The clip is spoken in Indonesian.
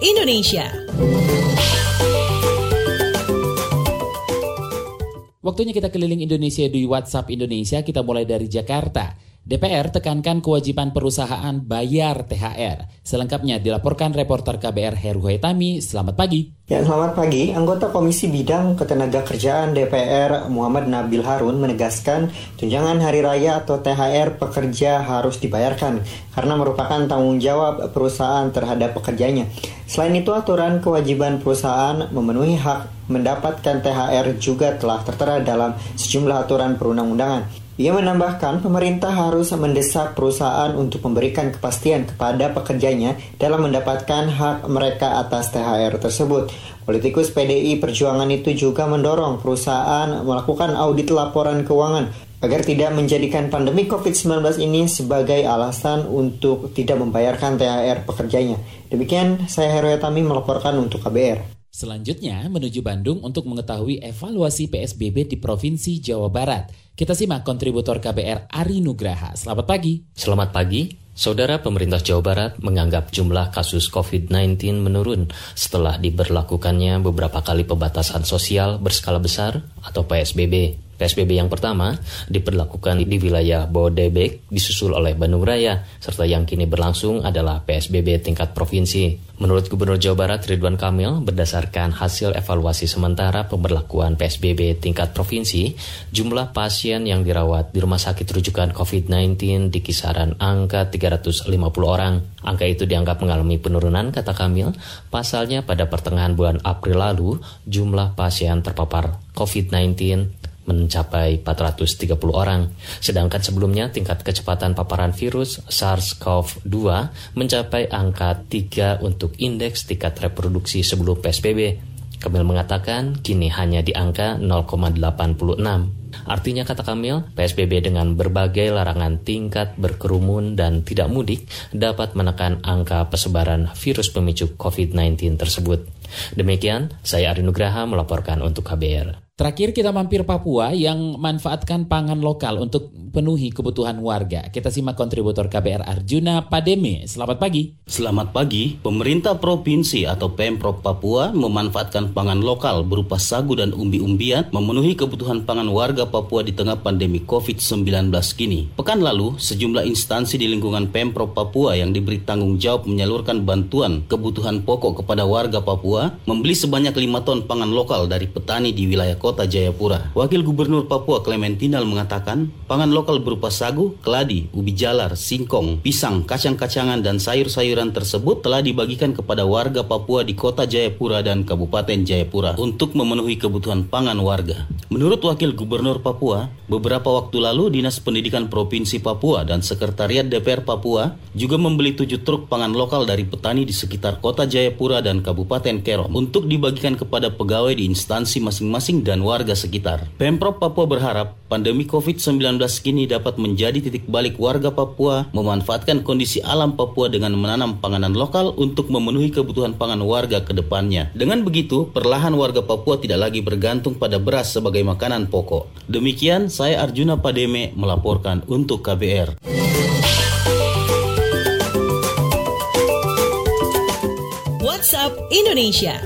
Indonesia. Waktunya kita keliling Indonesia di WhatsApp Indonesia. Kita mulai dari Jakarta. DPR tekankan kewajiban perusahaan bayar THR. Selengkapnya dilaporkan reporter KBR Heru Haitami. Selamat pagi. Ya, selamat pagi. Anggota Komisi Bidang Ketenagakerjaan DPR Muhammad Nabil Harun menegaskan tunjangan hari raya atau THR pekerja harus dibayarkan karena merupakan tanggung jawab perusahaan terhadap pekerjanya. Selain itu, aturan kewajiban perusahaan memenuhi hak mendapatkan THR juga telah tertera dalam sejumlah aturan perundang-undangan. Ia menambahkan pemerintah harus mendesak perusahaan untuk memberikan kepastian kepada pekerjanya dalam mendapatkan hak mereka atas THR tersebut. Politikus PDI Perjuangan itu juga mendorong perusahaan melakukan audit laporan keuangan agar tidak menjadikan pandemi COVID-19 ini sebagai alasan untuk tidak membayarkan THR pekerjanya. Demikian saya Heru Tami melaporkan untuk KBR. Selanjutnya menuju Bandung untuk mengetahui evaluasi PSBB di Provinsi Jawa Barat. Kita simak kontributor KBR Ari Nugraha. Selamat pagi. Selamat pagi. Saudara pemerintah Jawa Barat menganggap jumlah kasus COVID-19 menurun setelah diberlakukannya beberapa kali pembatasan sosial berskala besar atau PSBB. PSBB yang pertama diperlakukan di wilayah Bodebek disusul oleh Bandung Raya, serta yang kini berlangsung adalah PSBB tingkat provinsi. Menurut Gubernur Jawa Barat Ridwan Kamil, berdasarkan hasil evaluasi sementara pemberlakuan PSBB tingkat provinsi, jumlah pasien yang dirawat di rumah sakit rujukan COVID-19 di kisaran angka 350 orang. Angka itu dianggap mengalami penurunan, kata Kamil. Pasalnya pada pertengahan bulan April lalu, jumlah pasien terpapar COVID-19 mencapai 430 orang. Sedangkan sebelumnya tingkat kecepatan paparan virus SARS-CoV-2 mencapai angka 3 untuk indeks tingkat reproduksi sebelum PSBB. Kamil mengatakan kini hanya di angka 0,86. Artinya kata Kamil, PSBB dengan berbagai larangan tingkat berkerumun dan tidak mudik dapat menekan angka persebaran virus pemicu COVID-19 tersebut. Demikian, saya Ari Nugraha melaporkan untuk KBR. Terakhir kita mampir Papua yang manfaatkan pangan lokal untuk penuhi kebutuhan warga. Kita simak kontributor KBR Arjuna Pademe. Selamat pagi. Selamat pagi. Pemerintah provinsi atau Pemprov Papua memanfaatkan pangan lokal berupa sagu dan umbi-umbian memenuhi kebutuhan pangan warga Papua di tengah pandemi COVID-19 kini. Pekan lalu, sejumlah instansi di lingkungan Pemprov Papua yang diberi tanggung jawab menyalurkan bantuan kebutuhan pokok kepada warga Papua membeli sebanyak 5 ton pangan lokal dari petani di wilayah kota Jayapura. Wakil Gubernur Papua Clementinal mengatakan, pangan berupa sagu, keladi, ubi jalar, singkong, pisang, kacang-kacangan, dan sayur-sayuran tersebut telah dibagikan kepada warga Papua di Kota Jayapura dan Kabupaten Jayapura untuk memenuhi kebutuhan pangan warga. Menurut Wakil Gubernur Papua, beberapa waktu lalu Dinas Pendidikan Provinsi Papua dan Sekretariat DPR Papua juga membeli tujuh truk pangan lokal dari petani di sekitar Kota Jayapura dan Kabupaten Kerom untuk dibagikan kepada pegawai di instansi masing-masing dan warga sekitar. Pemprov Papua berharap pandemi COVID-19 kini dapat menjadi titik balik warga Papua memanfaatkan kondisi alam Papua dengan menanam panganan lokal untuk memenuhi kebutuhan pangan warga ke depannya. Dengan begitu, perlahan warga Papua tidak lagi bergantung pada beras sebagai makanan pokok. Demikian, saya Arjuna Pademe melaporkan untuk KBR. WhatsApp Indonesia.